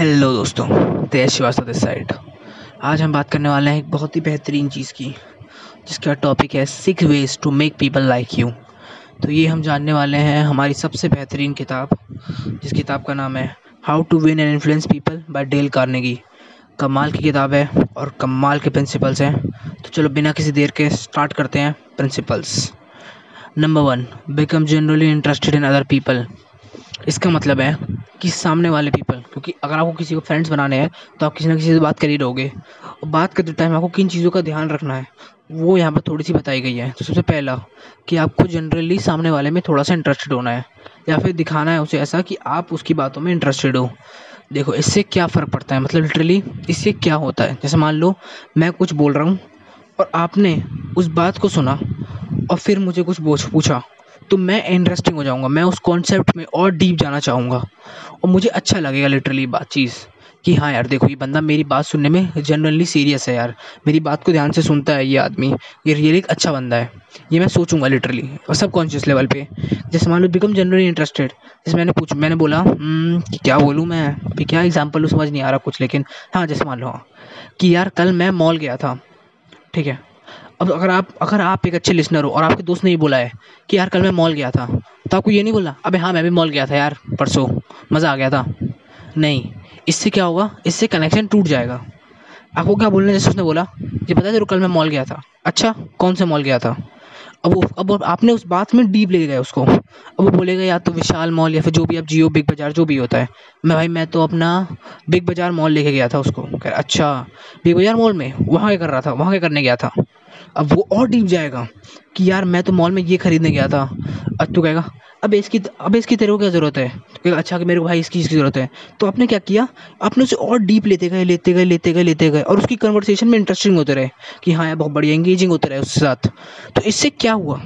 Hello दोस्तों तेज Srivastava this side आज हम बात करने वाले हैं एक बहुत ही बेहतरीन चीज़ की, जिसका टॉपिक है six ways to make people like you तो ये हम जानने वाले हैं हमारी सबसे बेहतरीन किताब, जिस किताब का नाम है how to win and influence people by Dale Carnegie कमाल की किताब है और कमाल के प्रिंसिपल्स हैं। तो चलो बिना किसी देर के स्टार्ट करते हैं principles number one become generally interested in other people इसका मतलब है कि सामने वाले पीपल क्योंकि अगर आपको किसी को फ्रेंड्स बनाने हैं तो आप किसी ना किसी से बात कर ही रहोगे। और बात करते टाइम आपको किन चीज़ों का ध्यान रखना है, वो यहाँ पर थोड़ी सी बताई गई है। तो सबसे पहला, कि आपको जनरली सामने वाले में थोड़ा सा इंटरेस्टेड होना है, या फिर दिखाना है उसे ऐसा कि आप उसकी बातों में इंटरेस्टेड हो। देखो, इससे क्या फ़र्क पड़ता है? मतलब लिटरली इससे क्या होता है? जैसे मान लो, मैं कुछ बोल रहा हूँ, और आपने उस बात को सुना, और फिर मुझे कुछ पूछा। तो मैं इंटरेस्टिंग हो जाऊँगा। मैं उस कॉन्सेप्ट में और डीप जाना चाहूँगा। और मुझे अच्छा लगेगा लिटरली बात चीज़। कि हाँ यार देखो ये बंदा मेरी बात सुनने में जनरली सीरियस है यार। मेरी बात को ध्यान से सुनता है ये आदमी। ये रियली एक अच्छा बंदा है। ये मैं सोचूँगा लिटरली और सब कॉन्शियस लेवल पे। जैसे मान लो बिकम जनरली इंटरेस्टेड जैसे मैंने पूछ मैंने बोला हम्म, कि क्या बोलूँ मैं? अभी क्या एग्ज़ाम्पल समझ नहीं आ रहा कुछ लेकिन हाँ जैसे मान लो कि यार कल मैं मॉल गया था। ठीक है अब अगर आप अगर आप एक अच्छे लिसनर हो और आपके दोस्त ने ही बोला है कि यार कल मैं मॉल गया था तो आपको ये नहीं बोला अबे हाँ मैं भी मॉल गया था यार, परसों, मज़ा आ गया था। नहीं, इससे क्या होगा, इससे कनेक्शन टूट जाएगा। आपको क्या बोलना जैसे उसने बोला ये पता है कल मैं मॉल गया था। अच्छा कौन से मॉल गया था? अब वो, अब आपने उस बात में डीप ले गया उसको। अब वो बोलेगा या तो विशाल मॉल या फिर जो भी आप जियो, बिग बाज़ार, जो भी होता है। मैं, भाई, मैं तो अपना बिग बाज़ार मॉल लेके गया था उसको। कह अच्छा बिग बाज़ार मॉल में, वहाँ क्या कर रहा था? वहाँ क्या करने गया था? अब वो और डीप जाएगा कि यार मैं तो मॉल में ये खरीदने गया था। अब तू कहेगा, अब इसकी अब इसकी तेरे को क्या ज़रूरत है? तो अच्छा कि मेरे को भाई इसकी इसकी ज़रूरत है। तो आपने क्या किया? आपने उसे और डीप लेते गए लेते गए लेते गए लेते गए और उसकी कन्वर्सेशन में इंटरेस्टिंग होते रहे कि हाँ यार, बहुत बढ़िया एंगेजिंग होते रहे उसके साथ। तो इससे क्या हुआ?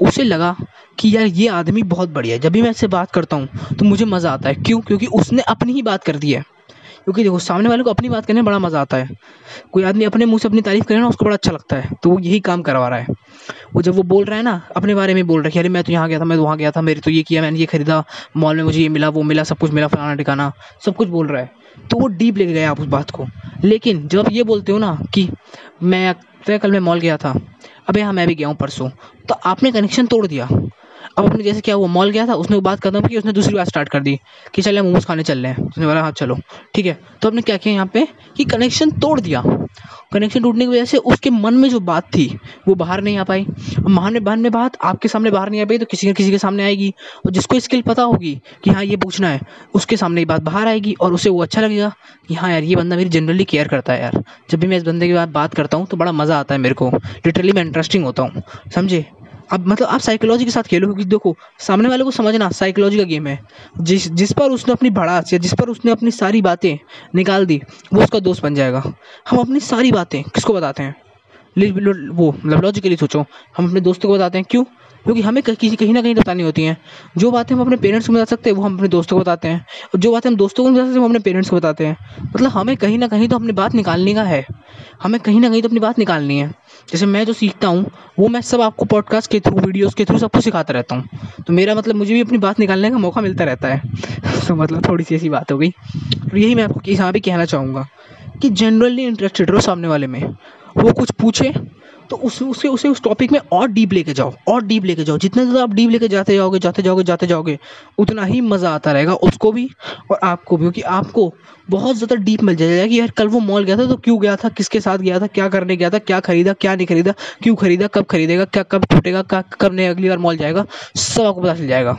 उसे लगा कि यार, ये आदमी बहुत बढ़िया है। जब भी मैं इससे बात करता हूँ तो मुझे मज़ा आता है। क्यों? क्योंकि उसने अपनी ही बात कर दी है। क्योंकि देखो, सामने वाले को अपनी बात करने में बड़ा मज़ा आता है। कोई आदमी अपने मुँह से अपनी तारीफ़ करे ना, उसको बड़ा अच्छा लगता है। तो वो यही काम करवा रहा है। वो जब वो बोल रहा है ना, अपने बारे में बोल रहा है कि, अरे, मैं तो यहाँ गया था, मैं तो वहाँ गया था, मेरे तो ये किया, मैंने ये खरीदा मॉल में मुझे ये मिला, वो मिला, सब कुछ मिला, फलाना ठिकाना, सब कुछ बोल रहा है। तो वो डीप लेके गया आप उस बात को। लेकिन जब आप ये बोलते हो ना कि, मैं कल मैं मॉल गया था, अबे हाँ मैं भी गया हूँ परसों। तो आपने कनेक्शन तोड़ दिया। अब अपने जैसे क्या, वो मॉल गया था, उसने वो बात खत्म की, उसने दूसरी बात स्टार्ट कर दी कि चले हम मोमोज खाने चल रहे हैं। उसने बोला हाँ चलो। ठीक है? तो आपने क्या किया यहाँ पे कि कनेक्शन तोड़ दिया। कनेक्शन टूटने की वजह से उसके मन में जो बात थी, वो बाहर नहीं आ पाई। महान में में बात आपके सामने बाहर नहीं आ पाई तो किसी न किसी के सामने आएगी। और जिसको स्किल पता होगी कि हाँ ये पूछना है, उसके सामने ये बात बाहर आएगी और उसे वो अच्छा लगेगा कि हाँ यार, ये बंदा मेरी जनरली केयर करता है यार। जब भी मैं इस बंदे के बाद बात करता हूँ तो बड़ा मज़ा आता है मेरे को। लिटरली मैं इंटरेस्टिंग होता हूँ। समझे? अब मतलब आप साइकोलॉजी के साथ खेलो, क्योंकि देखो, सामने वाले को समझना साइकोलॉजी का गेम है। जिस जिस पर उसने अपनी भड़ास या जिस पर उसने अपनी सारी बातें निकाल दी, वो उसका दोस्त बन जाएगा। हम अपनी सारी बातें किसको बताते हैं? वो मतलब लॉजिकली सोचो, हम अपने दोस्तों को बताते हैं। क्यों? क्योंकि हमें कहीं कहीं ना कहीं बतानी होती हैं। जो बातें हम अपने पेरेंट्स को बता सकते हैं, वो हम अपने दोस्तों को बताते हैं। और जो बातें हम दोस्तों को बता सकते हैं वो अपने पेरेंट्स को बताते हैं। मतलब हमें कहीं ना कहीं तो अपनी बात निकालने का है। हमें कहीं ना कहीं तो अपनी बात निकालनी है। जैसे मैं जो सीखता हूँ, वो मैं सब आपको पॉडकास्ट के थ्रू वीडियोज़ के थ्रू सबको सिखाता रहता हूँ। तो मेरा मतलब मुझे भी अपनी बात निकालने का मौका मिलता रहता है। तो मतलब थोड़ी सी ऐसी बात हो गई। तो यही मैं आपको यहाँ पर कहना चाहूँगा कि जनरली इंटरेस्टेड रहो सामने वाले में। वो कुछ पूछे तो उस, उसे उसे उस टॉपिक में और डीप लेके जाओ, और डीप लेके जाओ। जितना ज़्यादा आप डीप लेके जाते जाओगे जाते जाओगे जाते जाओगे, उतना ही मज़ा आता रहेगा उसको भी और आपको भी, क्योंकि आपको बहुत ज़्यादा डीप मिल जाएगा कि यार, कल वो मॉल गया था तो क्यों गया था, किसके साथ गया था, क्या करने गया था, क्या खरीदा, क्या नहीं खरीदा, क्यों खरीदा, कब खरीदेगा, क्या, कब टूटेगा कब नहीं अगली बार मॉल जाएगा, सब आपको पता चल जाएगा।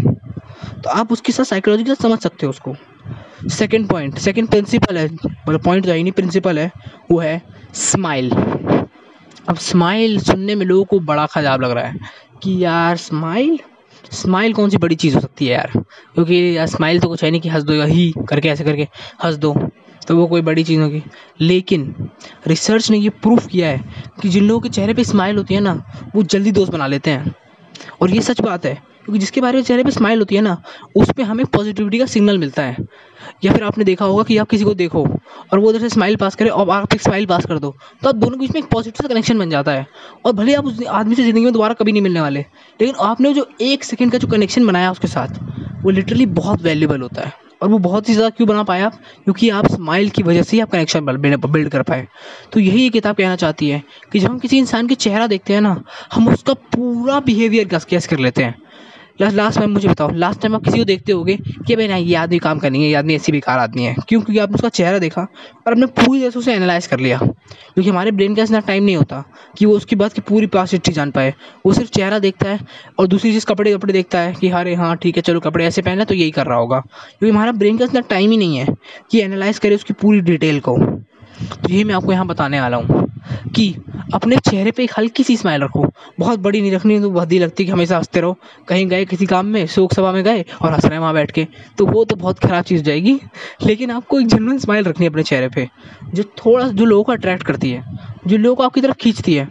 तो आप उसके साथ साइकोलॉजी साथ समझ सकते हो उसको। सेकेंड पॉइंट सेकेंड प्रिंसिपल है मतलब पॉइंट जो है नहीं प्रिंसिपल है, वो है स्माइल अब स्माइल सुनने में लोगों को बड़ा खराब लग रहा है कि यार स्माइल स्माइल कौन सी बड़ी चीज़ हो सकती है यार? क्योंकि यार स्माइल तो कुछ है नहीं कि हंस दो या ही करके, ऐसे करके हंस दो तो वो कोई बड़ी चीज़ होगी। लेकिन रिसर्च ने ये प्रूफ किया है कि जिन लोगों के चेहरे पे स्माइल होती है ना, वो जल्दी दोस्त बना लेते हैं। और ये सच बात है क्योंकि जिसके बारे में चेहरे पे स्माइल होती है ना, उस पर हमें पॉजिटिविटी का सिग्नल मिलता है। या फिर आपने देखा होगा कि आप किसी को देखो और वो उधर से स्माइल पास करे और आप एक स्माइल पास कर दो तो आप दोनों के बीच में एक पॉजिटिव सा कनेक्शन बन जाता है। और भले आप उस आदमी से ज़िंदगी में दोबारा कभी नहीं मिलने वाले, लेकिन आपने जो एक सेकेंड का जो कनेक्शन बनाया उसके साथ, वो लिटरली बहुत वैल्यूबल होता है। और वो बहुत ही ज़्यादा क्यों बना पाए आप? क्योंकि आप स्माइल की वजह से ही आप कनेक्शन बिल्ड कर पाए। तो यही ये किताब कहना चाहती है कि जब हम किसी इंसान के चेहरा देखते हैं ना, हम उसका पूरा बिहेवियर कैस कर लेते हैं। लास्ट लास्ट टाइम मुझे बताओ लास्ट टाइम आप किसी को देखते होगे कि भाई नहीं ये आदमी काम करेंगे ये आदमी ऐसी बेकार आदमी है। क्यों? क्योंकि आपने उसका चेहरा देखा और आपने पूरी तरह से उसे एनालाइज कर लिया। क्योंकि हमारे ब्रेन का इतना टाइम नहीं होता कि वो उसकी बात की पूरी पास हिस्ट्री जान पाए। वो सिर्फ़ चेहरा देखता है और दूसरी चीज़ कपड़े कपड़े देखता है कि अरे हाँ ठीक है, चलो कपड़े ऐसे पहने तो यही कर रहा होगा। क्योंकि हमारा ब्रेन का इतना टाइम ही नहीं है कि एनालाइज करे उसकी पूरी डिटेल को। तो ये मैं आपको यहाँ बताने वाला हूँ कि अपने चेहरे पे एक हल्की सी स्माइल रखो। बहुत बड़ी नहीं रखनी तो बहुत ही लगती है कि हमेशा हँसते रहो। कहीं गए किसी काम में, शोक सभा में गए और हंस रहे हैं वहाँ बैठ के तो वो तो बहुत ख़राब चीज़ जाएगी। लेकिन आपको एक जनरल स्माइल रखनी है अपने चेहरे पे, जो थोड़ा, जो लोगों को अट्रैक्ट करती है, जो लोगों को आपकी तरफ़ खींचती है।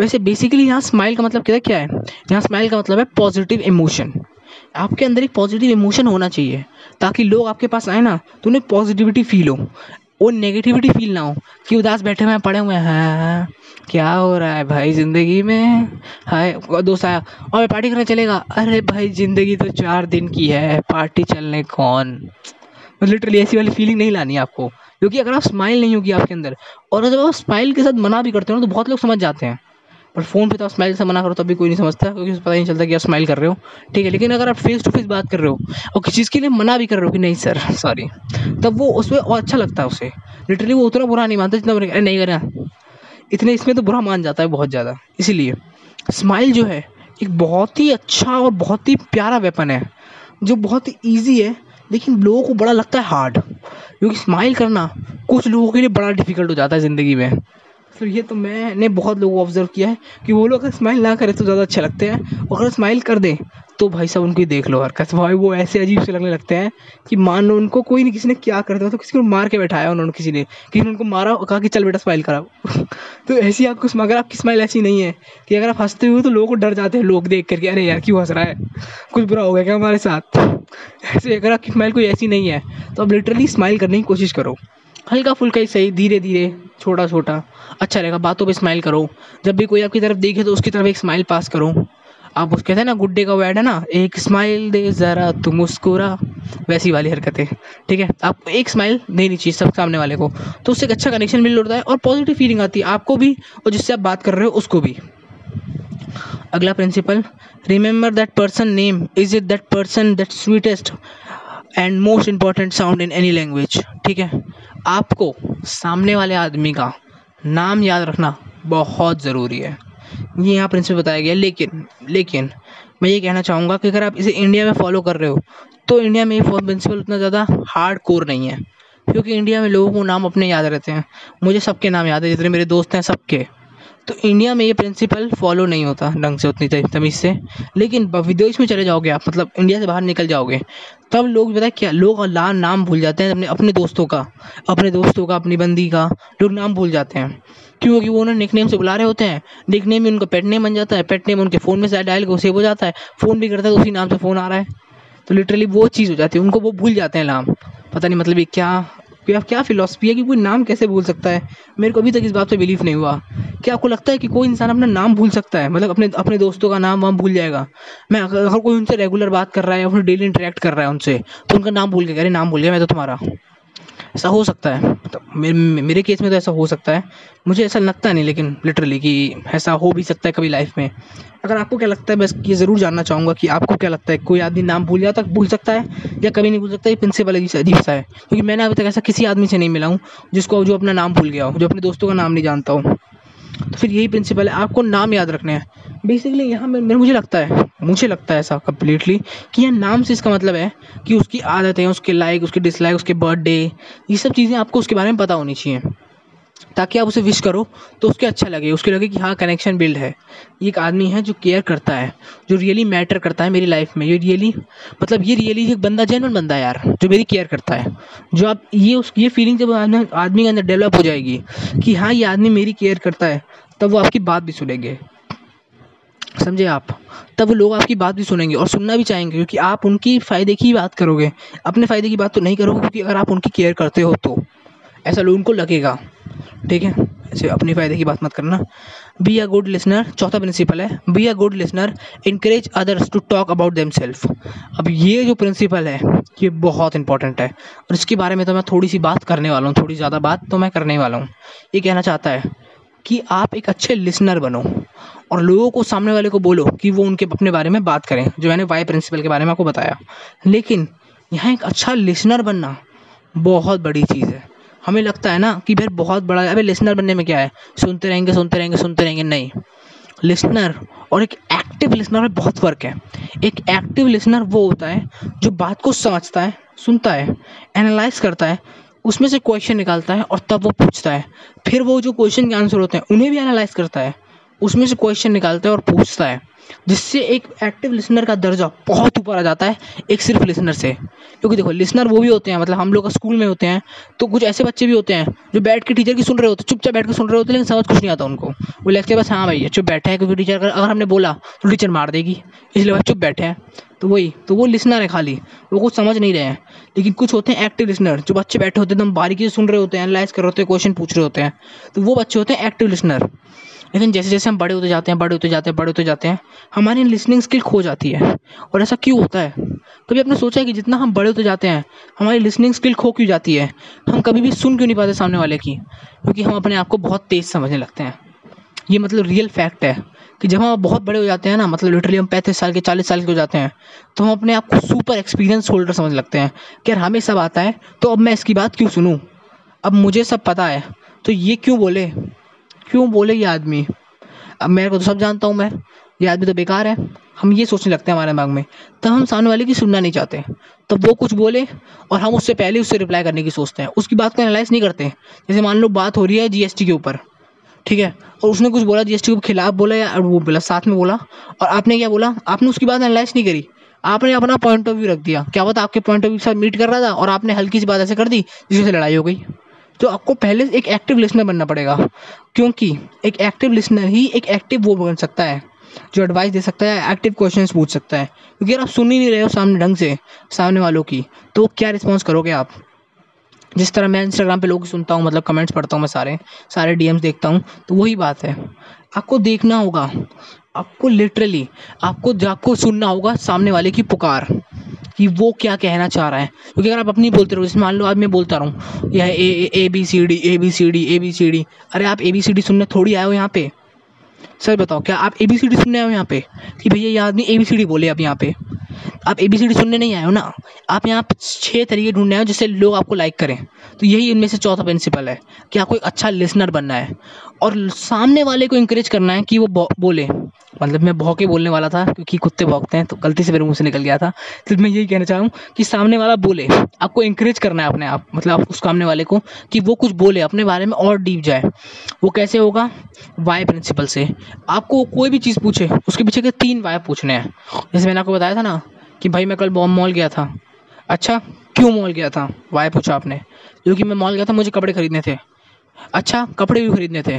वैसे बेसिकली यहाँ स्माइल का मतलब क्या क्या है? यहाँ स्माइल का मतलब है पॉजिटिव इमोशन आपके अंदर एक पॉजिटिव इमोशन होना चाहिए, ताकि लोग आपके पास आए ना तो उन्हें पॉजिटिविटी फील हो। वो नेगेटिविटी फील ना हो कि उदास बैठे हुए पड़े हुए हैं। क्या हो रहा है भाई ज़िंदगी में? हाय दोस्त आया, और पार्टी करने चलेगा। अरे भाई ज़िंदगी तो चार दिन की है, पार्टी चलने कौन? लिटरली ऐसी वाली फीलिंग नहीं लानी आपको। क्योंकि अगर आप स्माइल नहीं होगी आपके अंदर, और जब आप स्माइल के साथ मना भी करते हो ना तो बहुत लोग समझ जाते हैं। पर फ़ोन पे तो आप स्माइल से मना करो, तब भी कोई नहीं समझता, क्योंकि पता नहीं चलता कि आप स्माइल कर रहे हो। ठीक है, लेकिन अगर आप फेस टू फेस बात कर रहे हो और किसी चीज़ के लिए मना भी कर रहे हो कि नहीं सर सॉरी तब वो उसमें और अच्छा लगता है उसे। लिटरली वो उतना बुरा नहीं मानता जितना अरे नहीं करें इतने इसमें तो बुरा मान जाता है बहुत ज़्यादा, इसीलिए। स्माइल जो है, एक बहुत ही अच्छा और बहुत ही प्यारा वेपन है, जो बहुत ही ईजी है, लेकिन लोगों को बड़ा लगता है हार्ड क्योंकि स्माइल करना कुछ लोगों के लिए बड़ा डिफ़िकल्ट हो जाता है ज़िंदगी में। तो ये तो मैंने बहुत लोगों को ऑब्ज़र्व किया है कि वो लोग अगर स्माइल ना करें तो ज़्यादा अच्छे लगते हैं और अगर स्माइल कर दें तो भाई साहब उनकी देख लो हरकत। भाई वो ऐसे अजीब से लगने लगते हैं कि मान लो उनको कोई नहीं, किसी ने क्या कर दिया तो किसी को मार के बैठाया उन्होंने किसी ने किसी ने उनको मारा और कहा कि चल बेटा स्माइल कराओ तो ऐसी आपको अगर आपकी स्माइल ऐसी नहीं है कि अगर आप हँसते हुए तो लोगों को डर जाते हैं, लोग देख करके, अरे यार, क्यों हंस रहा है? कुछ बुरा हो गया क्या हमारे साथ? ऐसे अगर आपकी स्माइल कोई ऐसी नहीं है तो आप लिटरली स्माइल करने की कोशिश करो। हल्का फुल्का ही सही, धीरे धीरे, छोटा छोटा। अच्छा रहेगा, बातों पे स्माइल करो। जब भी कोई आपकी तरफ़ देखे तो उसकी तरफ़ एक स्माइल पास करो। आप उस कहते हैं ना, गुड्डे का वर्ड है ना, एक स्माइल दे, ज़रा तू मुस्कुरा। वैसी वाली हरकतें, ठीक है? आप एक स्माइल देनी चाहिए सब सामने वाले को। तो उससे एक अच्छा कनेक्शन मिल होता है और पॉजिटिव फीलिंग आती है आपको भी और जिससे आप बात कर रहे हो उसको भी। अगला principle remember that person name is it that person that sweetest and most important sound in any language ठीक है? आपको सामने वाले आदमी का नाम याद रखना बहुत ज़रूरी है। ये यहाँ प्रिंसिपल बताया गया, लेकिन लेकिन मैं ये कहना चाहूँगा कि अगर आप इसे इंडिया में फॉलो कर रहे हो तो इंडिया में ये प्रिंसिपल उतना ज़्यादा हार्ड कोर नहीं है, क्योंकि इंडिया में लोगों को नाम अपने याद रहते हैं। मुझे सबके नाम याद है, जितने मेरे दोस्त हैं, सबके। तो इंडिया में ये प्रिंसिपल फॉलो नहीं होता ढंग से उतनी तमीज़ से। लेकिन विदेश में चले जाओगे आप मतलब इंडिया से बाहर निकल जाओगे, तब लोग पता क्या, लोग ला नाम भूल जाते हैं अपने अपने दोस्तों का, अपने दोस्तों का, अपनी बंदी का, लोग नाम भूल जाते हैं। क्योंकि वो उन्हें निक नेम से बुला रहे होते हैं निक नेम उनका पेट नेम बन जाता है पेट नेम उनके फ़ोन में से डायल को सेव हो जाता है फ़ोन भी करता है तो उसी नाम से फ़ोन आ रहा है। तो लिटरली वो चीज़ हो जाती है, उनको वो भूल जाते हैं नाम। पता नहीं मतलब ये क्या क्या क्या फिलोसफी है कि कोई नाम कैसे भूल सकता है? मेरे को अभी तक इस बात पे बिलीव नहीं हुआ। क्या आपको लगता है कि कोई इंसान अपना नाम भूल सकता है? मतलब अपने अपने दोस्तों का नाम वाम भूल जाएगा। मैं अगर कोई उनसे रेगुलर बात कर रहा है या फिर डेली इंटरेक्ट कर रहा है उनसे तो उनका नाम भूल गया अरे, नाम भूल गया मैं तो तुम्हारा। ऐसा हो सकता है। तो मेरे मेरे केस में तो ऐसा हो सकता है। मुझे ऐसा लगता नहीं, लेकिन लिटरली कि ऐसा हो भी सकता है कभी लाइफ में। अगर आपको क्या लगता है बस ये ज़रूर जानना चाहूँगा कि आपको क्या लगता है, कोई आदमी नाम भूल जाता, भूल सकता है, या कभी नहीं भूल सकता, ये प्रिंसिपल अजीब सा है क्योंकि मैंने अभी तक ऐसा किसी आदमी से नहीं मिला हूँ, जिसको जो अपना नाम भूल गया हो, जो अपने दोस्तों का नाम नहीं जानता हो। तो फिर यही प्रिंसिपल है, आपको नाम याद रखने हैं। बेसिकली यहाँ मेरे, मुझे लगता है, मुझे लगता है ऐसा कम्प्लीटली कि यह नाम से इसका मतलब है कि उसकी आदतें, उसके लाइक उसके डिसलाइक उसके बर्थडे ये सब चीज़ें आपको उसके बारे में पता होनी चाहिए। ताकि आप उसे विश करो तो उसके अच्छा लगे। उसके लगे कि हाँ कनेक्शन बिल्ड है। ये एक आदमी है जो केयर करता है, जो रियली मैटर करता है मेरी लाइफ में। ये रियली मतलब ये रियली एक बंदा जेनवन बंदा है यार, जो मेरी केयर करता है। जो आप, ये उस, ये फीलिंग जब आदमी के अंदर डेवलप हो जाएगी कि हाँ ये आदमी मेरी केयर करता है, तब वो आपकी बात भी सुनेंगे। समझे आप? तब वो लोग आपकी बात भी सुनेंगे और सुनना भी चाहेंगे, क्योंकि आप उनकी फ़ायदे की बात करोगे। अपने फ़ायदे की बात तो नहीं करोगे, क्योंकि अगर आप उनकी केयर करते हो तो। ऐसा लोग उनको लगेगा। ठीक है? ऐसे अपने फ़ायदे की बात मत करना। बी अ गुड लिसनर चौथा प्रिंसिपल है। Be a good listener encourage others to talk about themselves अब ये जो प्रिंसिपल है, ये बहुत इंपॉर्टेंट है। और इसके बारे में तो मैं थोड़ी सी बात करने वाला हूँ, थोड़ी ज़्यादा बात तो मैं करने वाला हूँ। ये कहना चाहता है कि आप एक अच्छे लिसनर बनो और लोगों को सामने वाले को बोलो कि वो उनके अपने बारे में बात करें, जो मैंने वाई प्रिंसिपल के बारे में आपको बताया। लेकिन यहाँ एक अच्छा लिसनर बनना बहुत बड़ी चीज़ है। हमें लगता है ना कि भाई बहुत बड़ा अभी लिसनर बनने में क्या है? सुनते रहेंगे सुनते रहेंगे सुनते रहेंगे। नहीं। लिसनर और एक एक्टिव लिसनर में बहुत फ़र्क है। एक एक्टिव लिसनर वो होता है जो बात को समझता है, सुनता है एनालाइज करता है, उसमें से क्वेश्चन निकालता है और तब वो पूछता है। फिर वो जो क्वेश्चन के आंसर होते हैं, उन्हें भी एनालाइज करता है। उसमें से क्वेश्चन निकालता है और पूछता है, जिससे एक एक्टिव लिसनर का दर्जा बहुत ऊपर आ जाता है, एक सिर्फ़ लिसनर से। क्योंकि देखो लिसनर वो भी होते हैं मतलब हम लोग स्कूल में होते हैं तो कुछ ऐसे बच्चे भी होते हैं, जो बैठ के टीचर की सुन रहे होते हैं चुपचाप बैठ के सुन रहे होते हैं लेकिन समझ कुछ नहीं आता उनको। वो लेक्चर बस हाँ भैया, चुप बैठे हैं, क्योंकि टीचर अगर हमने बोला तो टीचर मार देगी। इसलिए भाई चुप बैठे हैं। तो वही तो वो लिसनर है खाली, वो कुछ समझ नहीं रहे हैं। लेकिन कुछ होते हैं एक्टिव लिसनर जो बच्चे बैठे होते हैं, एकदम बारीकी से सुन रहे होते हैं एनालाइज कर रहे होते हैं क्वेश्चन पूछ रहे होते हैं तो वो बच्चे होते हैं एक्टिव लिसनर लेकिन जैसे जैसे हम बड़े होते जाते हैं, बड़े होते जाते हैं, बड़े होते जाते हैं, हमारी लिसनिंग स्किल खो जाती है। और ऐसा क्यों होता है? कभी आपने सोचा है कि जितना हम बड़े होते जाते हैं, हमारी लिसनिंग स्किल खो क्यों जाती है? हम कभी भी सुन क्यों नहीं पाते सामने वाले की? क्योंकि हम अपने आप को बहुत तेज़ समझने लगते हैं। ये मतलब रियल फैक्ट है कि जब हम बहुत बड़े हो जाते हैं ना मतलब लिटरली हम पैंतीस साल के, चालीस साल के हो जाते हैं तो हम अपने आप को सुपर एक्सपीरियंस होल्डर समझ लगते हैं कि यार हमें सब आता है तो अब मैं इसकी बात क्यों सुनूँ? अब मुझे सब पता है तो ये क्यों बोले? क्यों बोले ये आदमी? अब मेरे को तो सब जानता हूँ मैं। ये आदमी तो बेकार है। हम ये सोचने लगते हैं हमारे दिमाग में। तब हम सामने वाले की सुनना नहीं चाहते। तब वो कुछ बोले और हम उससे पहले उससे रिप्लाई करने की सोचते हैं। उसकी बात को एनालाइज नहीं करते। जैसे मान लो बात हो रही है जीएसटी के ऊपर। ठीक है? और उसने कुछ बोला जीएसटी के खिलाफ बोला या वो बोला, साथ में बोला। और आपने क्या बोला? आपने उसकी बात एनालाइज नहीं करी। आपने अपना पॉइंट ऑफ़ व्यू रख दिया। क्या पता आपके पॉइंट ऑफ़ व्यू के साथ मीट कर रहा था और आपने हल्की सी बात ऐसे कर दी जिससे लड़ाई हो गई। तो आपको पहले एक एक्टिव लिसनर बनना पड़ेगा, क्योंकि एक एक्टिव लिसनर ही एक एक्टिव वो बन सकता है, जो एडवाइस दे सकता है एक्टिव क्वेश्चन पूछ सकता है। क्योंकि अगर आप सुन ही नहीं रहे हो सामने ढंग से, सामने वालों की तो क्या रिस्पॉन्स करोगे आप? जिस तरह मैं इंस्टाग्राम पे लोग सुनता हूँ मतलब कमेंट्स पढ़ता हूँ मैं सारे सारे डीएम्स देखता हूँ तो वही बात है। आपको देखना होगा, आपको लिटरली आपको आपको सुनना होगा सामने वाले की पुकार। कि वो क्या कहना चाह रहा है। क्योंकि अगर आप अपनी बोलते रहो, जैसे मान लो, आज मैं बोलता रहूँ यह A A B C D A B C D A B C D अरे आप ए बी सी डी सुनने थोड़ी आए हो यहाँ पे। सर बताओ, क्या आप ए बी सी डी सुनने आए हो यहाँ पे? कि भैया, ये आदमी ए बी सी डी बोले अब यहाँ पे। आप ए बी सी डी सुनने नहीं आए हो ना? आप यहाँ छः तरीके ढूँढने आए हो जिससे लोग आपको लाइक करें। तो यही इनमें से चौथा प्रिंसिपल है कि आपको एक अच्छा लिसनर बनना है। और सामने वाले को इंकरेज करना है कि वो बोले। मतलब मैं भौके बोलने वाला था, क्योंकि कुत्ते भौंकते हैं तो गलती से मेरे मुँह से निकल गया था। तो मैं यही कहना चाहूँ कि सामने वाला बोले। आपको इंकरेज करना है अपने आप मतलब उस सामने वाले को कि वो कुछ बोले, अपने बारे में और डीप जाए। वो कैसे होगा? वाई प्रिंसिपल से। आपको कोई भी चीज़ पूछे, उसके पीछे के तीन वाई पूछने हैं। जैसे मैंने आपको बताया था ना कि भाई मैं कल बॉम्ब मॉल गया था। अच्छा क्यों मॉल गया था? वाई पूछा आपने? क्योंकि मैं मॉल गया था, मुझे कपड़े खरीदने थे। अच्छा कपड़े भी खरीदने थे।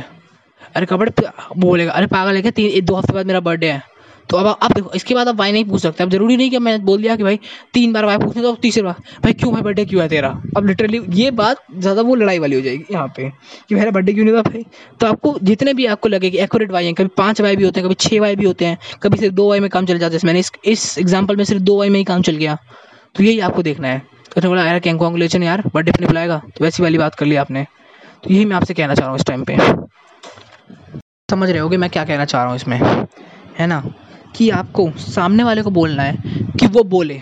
अरे, कपड़े बोलेगा, अरे, पागल है क्या? तीन, एक, दो हफ़्ते बाद मेरा बर्थडे है। तो अब आप देखो, इसके बाद आप वाई नहीं पूछ सकते। अब ज़रूरी नहीं कि मैंने बोल दिया कि भाई, तीन बार वाई पूछने तो तीसरी बार, भाई, क्यों भाई बर्थडे क्यों है तेरा? अब लिटरली ये बात ज़्यादा वो लड़ाई वाली हो जाएगी यहाँ पे, कि मेरा बर्थडे क्यों नहीं हुआ भाई? तो आपको जितने भी आपको लगे कि एक्यूरेट वाई हैं, कभी पाँच वाई भी होते हैं, कभी छः वाई भी होते हैं, कभी सिर्फ़ दो वाई में काम चल जाता है। मैंने इस इस एग्ज़ाम्पल में सिर्फ़ दो वाई में ही काम चल गया। तो यही आपको देखना है। तो बोला यार कॉन्ग्रेचुलेशन यार बर्थडे पर नहीं बुलाएगा? तो वैसी वाली बात कर ली आपने। तो यही मैं आपसे कहना चाह रहा हूँ इस टाइम पे। समझ रहे होगे मैं क्या कहना चाह रहा हूँ इसमें। है ना? कि आपको सामने वाले को बोलना है कि वो बोले।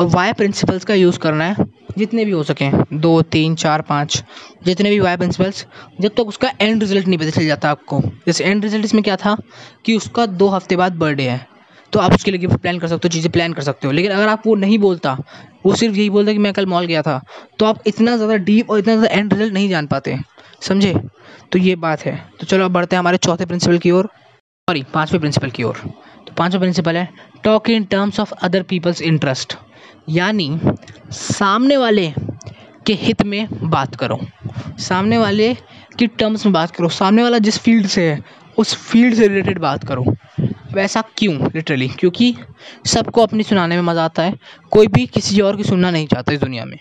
और वाई प्रिंसिपल्स का यूज़ करना है, जितने भी हो सकें। दो, तीन, चार, पाँच, जितने भी वाई प्रिंसिपल्स जब तक तो उसका एंड रिज़ल्ट नहीं पता चल जाता आपको। जैसे एंड रिज़ल्ट इसमें क्या था? कि उसका दो हफ़्ते बाद बर्थडे है। तो आप उसके लिए प्लान कर सकते हो, चीज़ें प्लान कर सकते हो। लेकिन अगर आप वो नहीं बोलता वो सिर्फ़ यही बोलता कि मैं कल मॉल गया था। तो आप इतना ज़्यादा डीप और इतना ज़्यादा एंड रिज़ल्ट नहीं जान पाते, समझे? तो ये बात है। तो चलो अब बढ़ते हैं हमारे चौथे प्रिंसिपल की ओर। सॉरी पाँचवें प्रिंसिपल की ओर। तो पाँचवा प्रिंसिपल है talk in terms of other people's interest यानी सामने वाले के हित में बात करो। सामने वाले की टर्म्स में बात करो। सामने वाला जिस फ़ील्ड से है, उस फ़ील्ड से रिलेटेड बात करो। वैसा क्यों लिटरली क्योंकि सबको अपनी सुनाने में मज़ा आता है। कोई भी किसी और की सुनना नहीं चाहता इस दुनिया में।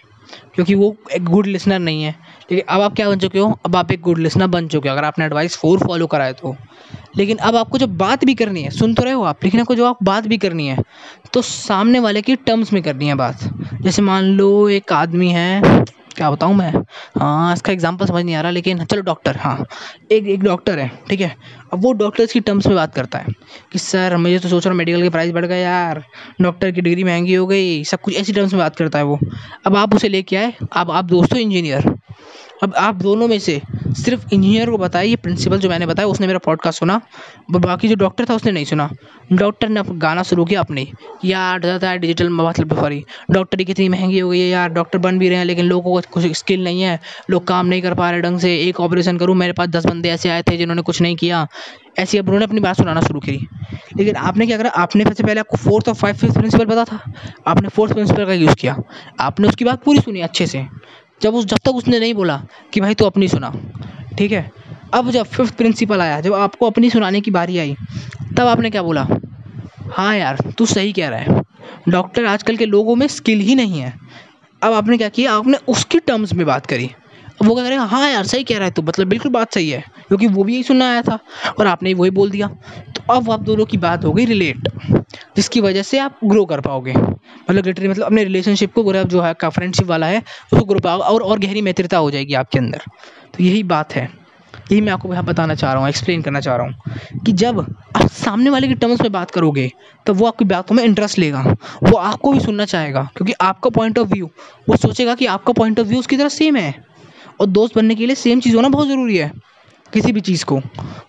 क्योंकि वो एक गुड लिसनर नहीं है। लेकिन अब आप क्या बन चुके हो? अब आप एक गुड लिसनर बन चुके हो, अगर आपने एडवाइस फोर फॉलो कराए तो। लेकिन अब आपको जब बात भी करनी है, सुन तो रहे हो आप, लेकिन आपको जो आप बात भी करनी है तो सामने वाले की टर्म्स में करनी है बात। जैसे मान लो एक आदमी है क्या बताऊँ मैं? हाँ इसका एग्ज़ाम्पल समझ नहीं आ रहा, लेकिन चलो डॉक्टर हाँ एक एक डॉक्टर है, ठीक है? अब वो डॉक्टर्स की टर्म्स में बात करता है कि सर मुझे तो सोच रहा हूँ मेडिकल के प्राइस बढ़ गए यार डॉक्टर की डिग्री महँगी हो गई। सब कुछ ऐसी टर्म्स में बात करता है वो। अब आप उसे लेके आए, अब आप दोस्तों इंजीनियर अब आप दोनों में से सिर्फ़ इंजीनियर को बताया ये प्रिंसिपल जो मैंने बताया, उसने मेरा पॉडकास्ट सुना बाकी जो डॉक्टर था उसने नहीं सुना। डॉक्टर ने गाना शुरू किया अपने। यार ज़्यादा है डिजिटल मतलब सॉरी डॉक्टरी कितनी महँगी हो गई है यार डॉक्टर बन भी रहे हैं, लेकिन लोगों को कुछ स्किल नहीं है। लोग काम नहीं कर पा रहे ढंग से। एक ऑपरेशन करूँ, मेरे पास दस बंदे ऐसे आए थे जिन्होंने कुछ नहीं किया। ऐसी अब उन्होंने अपनी बात सुनाना शुरू करी। लेकिन आपने क्या करा? आपने सबसे पहले आपको फोर्थ और फाइव फिफ्थ प्रिंसिपल पता था। आपने फोर्थ प्रिंसिपल का यूज़ किया। आपने उसकी बात पूरी सुनी अच्छे से। जब उस, जब तक उसने नहीं बोला कि भाई तू अपनी सुना, ठीक है? अब जब फिफ्थ प्रिंसिपल आया, जब आपको अपनी सुनाने की बारी आई, तब आपने क्या बोला? हाँ यार, तू सही कह रहा है। डॉक्टर आजकल के लोगों में स्किल ही नहीं है। अब आपने क्या किया? आपने उसकी टर्म्स में बात करी। वो कह रहे हैं हाँ यार, सही कह रहा है तू मतलब बिल्कुल बात सही है, क्योंकि वो भी यही सुनना आया था और आपने वही बोल दिया। अब आप दोनों की बात हो गई रिलेट जिसकी वजह से आप ग्रो कर पाओगे। मतलब लिटरली मतलब अपने रिलेशनशिप को अगर आप जो है, का फ्रेंडशिप वाला है, उसको ग्रो पाओगे और और गहरी मित्रता हो जाएगी आपके अंदर। तो यही बात है। यही मैं आपको यहाँ बताना चाह रहा हूँ एक्सप्लेन करना चाह रहा हूँ, कि जब आप सामने वाले के टर्म्स में बात करोगे तो वो आपकी बातों में इंटरेस्ट लेगा, वो आपको भी सुनना चाहेगा, क्योंकि आपका पॉइंट ऑफ़ व्यू वो सोचेगा कि आपका पॉइंट ऑफ़ व्यू उसकी तरह सेम है। और दोस्त बनने के लिए सेम चीज़ होना बहुत ज़रूरी है। किसी भी चीज़ को।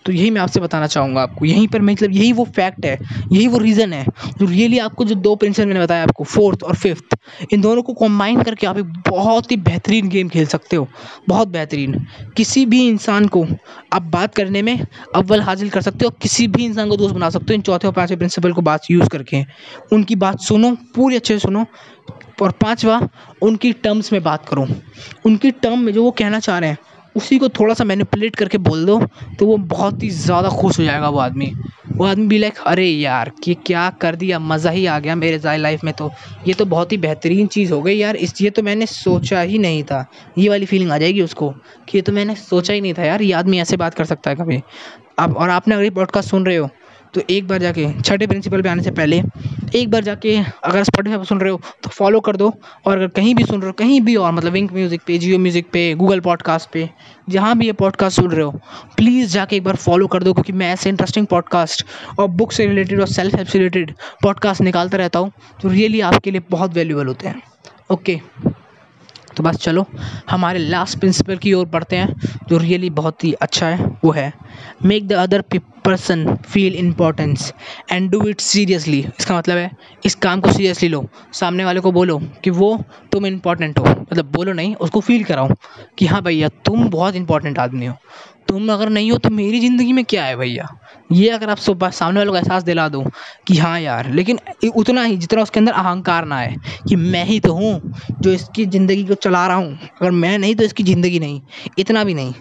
तो यही मैं आपसे बताना चाहूँगा आपको। यहीं पर मतलब यही वो फैक्ट है, यही वो रीज़न है, जो रियली आपको जो दो प्रिंसिपल मैंने बताया आपको फोर्थ और फिफ्थ इन दोनों को कॉम्बाइन करके आप एक बहुत ही बेहतरीन गेम खेल सकते हो। बहुत बेहतरीन। किसी भी इंसान को आप बात करने में अव्वल हासिल कर सकते हो, किसी भी इंसान को दोस्त बना सकते हो, इन चौथे और पाँचवें प्रिंसिपल को बात यूज़ करके। उनकी बात सुनो, पूरी अच्छे से सुनो, और पांचवा, उनकी टर्म्स में बात करो। उनकी टर्म में जो वो कहना चाह रहे हैं उसी को थोड़ा सा मैनिपुलेट करके बोल दो तो वो बहुत ही ज़्यादा खुश हो जाएगा वो आदमी। वो आदमी भी लाइक अरे यार, ये क्या कर दिया? मज़ा ही आ गया मेरे लाइफ में तो। ये तो बहुत ही बेहतरीन चीज़ हो गई यार। इस, ये तो मैंने सोचा ही नहीं था। ये वाली फीलिंग आ जाएगी उसको, कि ये तो मैंने सोचा ही नहीं था यार। ये आदमी ऐसे बात कर सकता है कभी। अब और आपने अगर ये पॉडकास्ट सुन रहे हो तो एक बार जाके छठे प्रिंसिपल पे आने से पहले, एक बार जाके अगर स्पॉटीफाई पर सुन रहे हो तो फॉलो कर दो। और अगर कहीं भी सुन रहे हो, कहीं भी और मतलब विंक म्यूज़िक पे जियो म्यूज़िक पे गूगल पॉडकास्ट पे, जहाँ भी ये पॉडकास्ट सुन रहे हो प्लीज़ जाके एक बार फॉलो कर दो, क्योंकि मैं ऐसे इंटरेस्टिंग पॉडकास्ट और बुक से रिलेटेड और सेल्फ हेल्प से रिलेटेड पॉडकास्ट निकालता रहता हूँ, जो रियली आपके लिए बहुत वैल्यूबल होते हैं। ओके तो बस चलो, हमारे लास्ट प्रिंसिपल की ओर बढ़ते हैं, जो रियली बहुत ही अच्छा है, वो है make the other person feel importance and do it seriously इसका मतलब है, इस काम को सीरियसली लो। सामने वाले को बोलो कि वो तुम इम्पोर्टेंट हो। मतलब बोलो नहीं, उसको फील कराओ कि हाँ भैया तुम बहुत इंपॉर्टेंट आदमी हो। तुम अगर नहीं हो तो मेरी ज़िंदगी में क्या है भैया? ये अगर आप सुबह सामने वालों को एहसास दिला दो कि हाँ यार, लेकिन उतना ही जितना उसके अंदर अहंकार ना आए कि मैं ही तो हूँ जो इसकी ज़िंदगी को चला रहा हूँ। अगर मैं नहीं तो इसकी ज़िंदगी नहीं, इतना भी नहीं,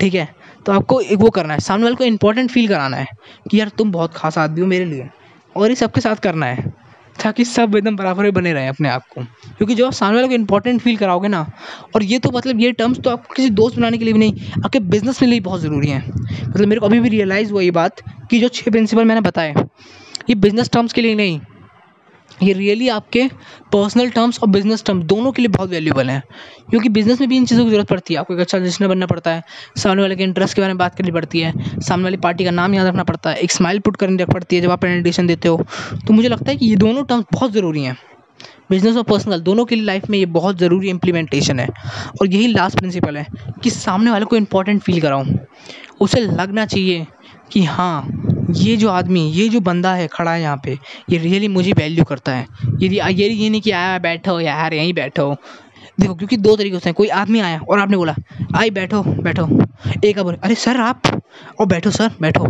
ठीक है? तो आपको एक वो करना है, सामने वाले को इंपॉर्टेंट फील कराना है कि यार तुम बहुत खास आदमी हो मेरे लिए और ये सबके साथ करना है। ताकि सब एकदम बराबर बने रहें अपने आप को। क्योंकि जो आप सामने वाले को इंपॉर्टेंट फील कराओगे ना, और ये तो मतलब ये टर्म्स तो आपको किसी दोस्त बनाने के लिए भी नहीं, आपके बिज़नेस के लिए बहुत ज़रूरी है। मतलब मेरे को अभी भी रियलाइज़ हुआ ये बात कि जो छः प्रिंसिपल मैंने बताए, ये बिज़नेस टर्म्स के लिए नहीं ये रियली आपके पर्सनल टर्म्स और बिज़नेस टर्म्स दोनों के लिए बहुत वैल्यूबल हैं। क्योंकि बिज़नेस में भी इन चीज़ों की ज़रूरत पड़ती है। आपको एक अच्छा लिस्नर बनना पड़ता है। सामने वाले के इंटरेस्ट के बारे में बात करनी पड़ती है। सामने वाली पार्टी का नाम याद रखना पड़ता है। एक स्माइल पुट करनी रख पड़ती है जब आप प्रेजेंटेशन देते हो। तो मुझे लगता है कि ये दोनों टर्म्स बहुत ज़रूरी हैं। बिज़नेस और पर्सनल दोनों के लिए लाइफ में ये बहुत ज़रूरी इम्प्लीमेंटेशन है। और यही लास्ट प्रिंसिपल है कि सामने वाले को इंपॉर्टेंट फील कराऊँ। उसे लगना चाहिए। कि हाँ ये जो आदमी, ये जो बंदा है खड़ा है यहाँ पे, ये रियली मुझे वैल्यू करता है। यदि, ये ये नहीं कि आया, बैठो, यार, यहीं बैठो। देखो, क्योंकि दो तरीके से हैं। कोई आदमी आया और आपने बोला, आई, बैठो बैठो। एक बोले, अरे सर, आप? और बैठो, सर, बैठो।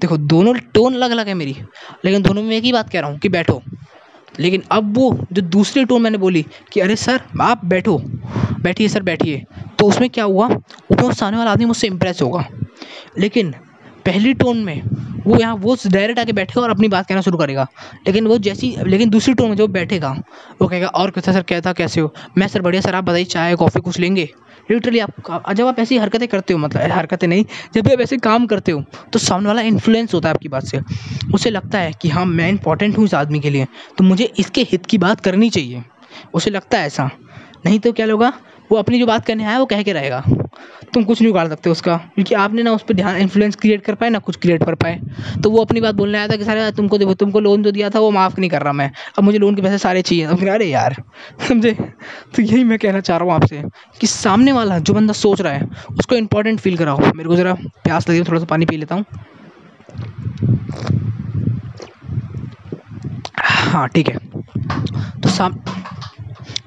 देखो, दोनों टोन अलग अलग है मेरी, लेकिन दोनों में एक ही बात कह रहा हूँ कि बैठो। लेकिन अब वो जो दूसरी टोन मैंने बोली कि, अरे सर, आप बैठो, बैठिए, सर, बैठिए। तो उसमें क्या हुआ? वो सामने वाला आदमी मुझसे इम्प्रेस होगा। लेकिन पहली टोन में वो यहाँ, वो डायरेक्ट आके बैठेगा और अपनी बात कहना शुरू करेगा। लेकिन वो जैसी, लेकिन दूसरी टोन में जो बैठेगा, वो कहेगा, और कैसा सर कहता कैसे हो? मैं सर बढ़िया, सर आप बताइए, चाय कॉफ़ी कुछ लेंगे? लिटरली आप जब आप ऐसी हरकतें करते हो मतलब हरकतें नहीं, जब भी आप ऐसे काम करते हो तो सामने वाला इन्फ्लुएंस होता है आपकी बात से। उसे लगता है कि हाँ मैं इंपॉर्टेंट हूँ इस आदमी के लिए तो मुझे इसके हित की बात करनी चाहिए। उसे लगता है ऐसा। नहीं तो क्या होगा वो अपनी जो बात करने आया, वो कह के रहेगा। तुम कुछ नहीं उगाड़ सकते उसका, क्योंकि आपने ना उस पर ध्यान इन्फ्लुएंस क्रिएट कर पाए, ना कुछ क्रिएट कर पाए। तो वो अपनी बात बोलने आया था कि सारे तुमको देखो, तुमको लोन जो दिया था, वो माफ़ नहीं कर रहा मैं। अब मुझे लोन के पैसे सारे चाहिए। अब अरे यार, समझे? तो यही मैं कहना चाह रहा हूँ आपसे कि सामने वाला जो बंदा सोच रहा है, उसको इंपॉर्टेंट फील कराओ। मेरे को ज़रा प्यास लगी थोड़ा सा पानी पी लेता हूँ। हाँ ठीक है। तो साम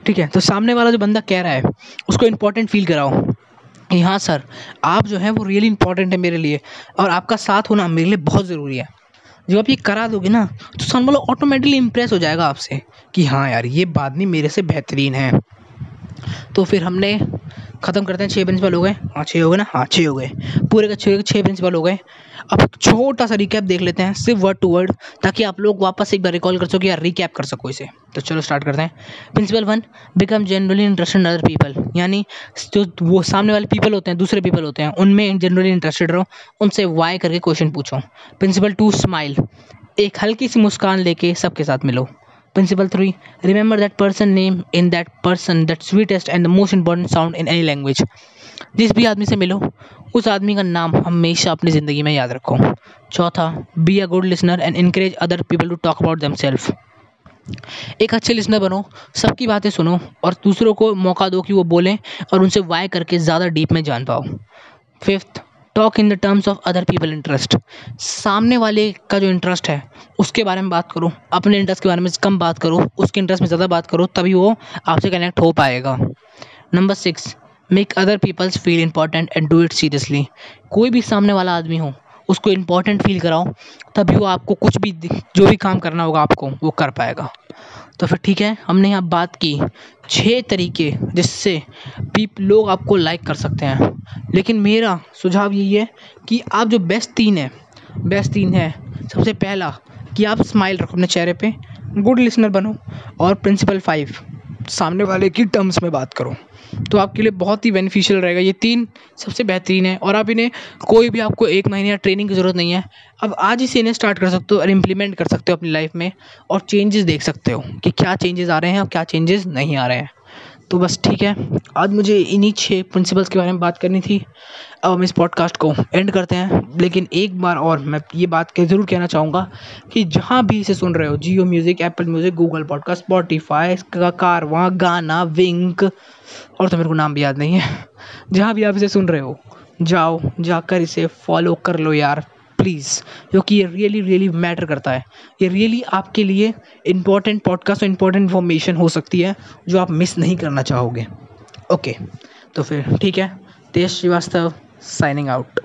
ठीक है? तो सामने वाला जो बंदा कह रहा है, उसको इम्पोर्टेंट फील कराओ कि हाँ सर, आप जो हैं वो रियली इंपॉर्टेंट है मेरे लिए और आपका साथ होना मेरे लिए बहुत ज़रूरी है। जब आप ये करा दोगे ना तो सामने वाला ऑटोमेटिकली इंप्रेस हो जाएगा आपसे कि हाँ यार, ये बादनी मेरे से बेहतरीन है। तो फिर हमने ख़त्म करते हैं छः प्रिंसिपल हो गए। हाँ छः हो गए ना? हाँ छः हो गए। पूरे का छः छः प्रिंसिपल हो गए। अब छोटा सा रिकैप देख लेते हैं, सिर्फ़ वर्ड टू वर्ड ताकि आप लोग वापस एक बार रिकॉल कर सको या रिकैप कर सको इसे। तो चलो स्टार्ट करते हैं। Principle one become generally interested other people यानी जो वो सामने वाले पीपल होते हैं, दूसरे पीपल होते हैं, उनमें जनरली इंटरेस्टेड रहो, उनसे वाई करके क्वेश्चन पूछो। प्रिंसिपल टू स्माइल एक हल्की सी मुस्कान लेके सबके साथ मिलो। Principle 3 Remember that person name in that person, that sweetest and the most important sound in any language. जिस भी आदमी से मिलो, उस आदमी का नाम हमेशा अपनी ज़िंदगी में याद रखो। चौथा be a good listener and encourage other people to talk about themselves एक अच्छे लिसनर बनो, सबकी बातें सुनो और दूसरों को मौका दो कि वो बोलें और उनसे वाई करके ज़्यादा डीप में जान पाओ। Fifth talk in the terms of other people interest सामने वाले का जो इंटरेस्ट है, उसके बारे में बात करो, अपने इंटरेस्ट के बारे में कम बात करो, उसके इंटरेस्ट में ज़्यादा बात करो, तभी वो आपसे कनेक्ट हो पाएगा। Number six make other people's feel important and do it seriously कोई भी सामने वाला आदमी हो, उसको इम्पोर्टेंट फील कराओ, तभी वो आपको कुछ भी जो भी काम करना होगा आपको, वो कर पाएगा। तो फिर ठीक है, हमने यहाँ बात की छः तरीके जिससे पीप लोग आपको लाइक कर सकते हैं। लेकिन मेरा सुझाव यही है कि आप जो बेस्ट तीन है बेस्ट तीन है, सबसे पहला कि आप स्माइल रखो अपने चेहरे पे गुड लिसनर बनो और प्रिंसिपल फाइव सामने वाले की टर्म्स में बात करो। तो आपके लिए बहुत ही बेनिफिशियल रहेगा। ये तीन सबसे बेहतरीन है और आप इन्हें कोई भी आपको एक महीने या ट्रेनिंग की ज़रूरत नहीं है। अब आज ही से इन्हें स्टार्ट कर सकते हो और इम्प्लीमेंट कर सकते हो अपनी लाइफ में और चेंजेस देख सकते हो कि क्या चेंजेस आ रहे हैं और क्या चेंजेस नहीं आ रहे हैं। तो बस ठीक है। आज मुझे इन्हीं छः प्रिंसिपल्स के बारे में बात करनी थी। अब हम इस पॉडकास्ट को एंड करते हैं। लेकिन एक बार और मैं ये बात के ज़रूर कहना चाहूँगा कि जहाँ भी इसे सुन रहे हो Jio music Apple music Google podcast Spotify का कारवा गाना विंक और तो मेरे को नाम भी याद नहीं है। जहाँ भी आप इसे सुन रहे हो, जाओ, जाकर इसे फॉलो कर लो यार। प्लीज़ क्योंकि ये रियली रियली मैटर करता है। ये रियली आपके लिए इम्पोर्टेंट पॉडकास्ट और इंपॉर्टेंट इन्फॉर्मेशन हो सकती है, जो आप मिस नहीं करना चाहोगे। ओके तो फिर ठीक है तेज श्रीवास्तव साइनिंग आउट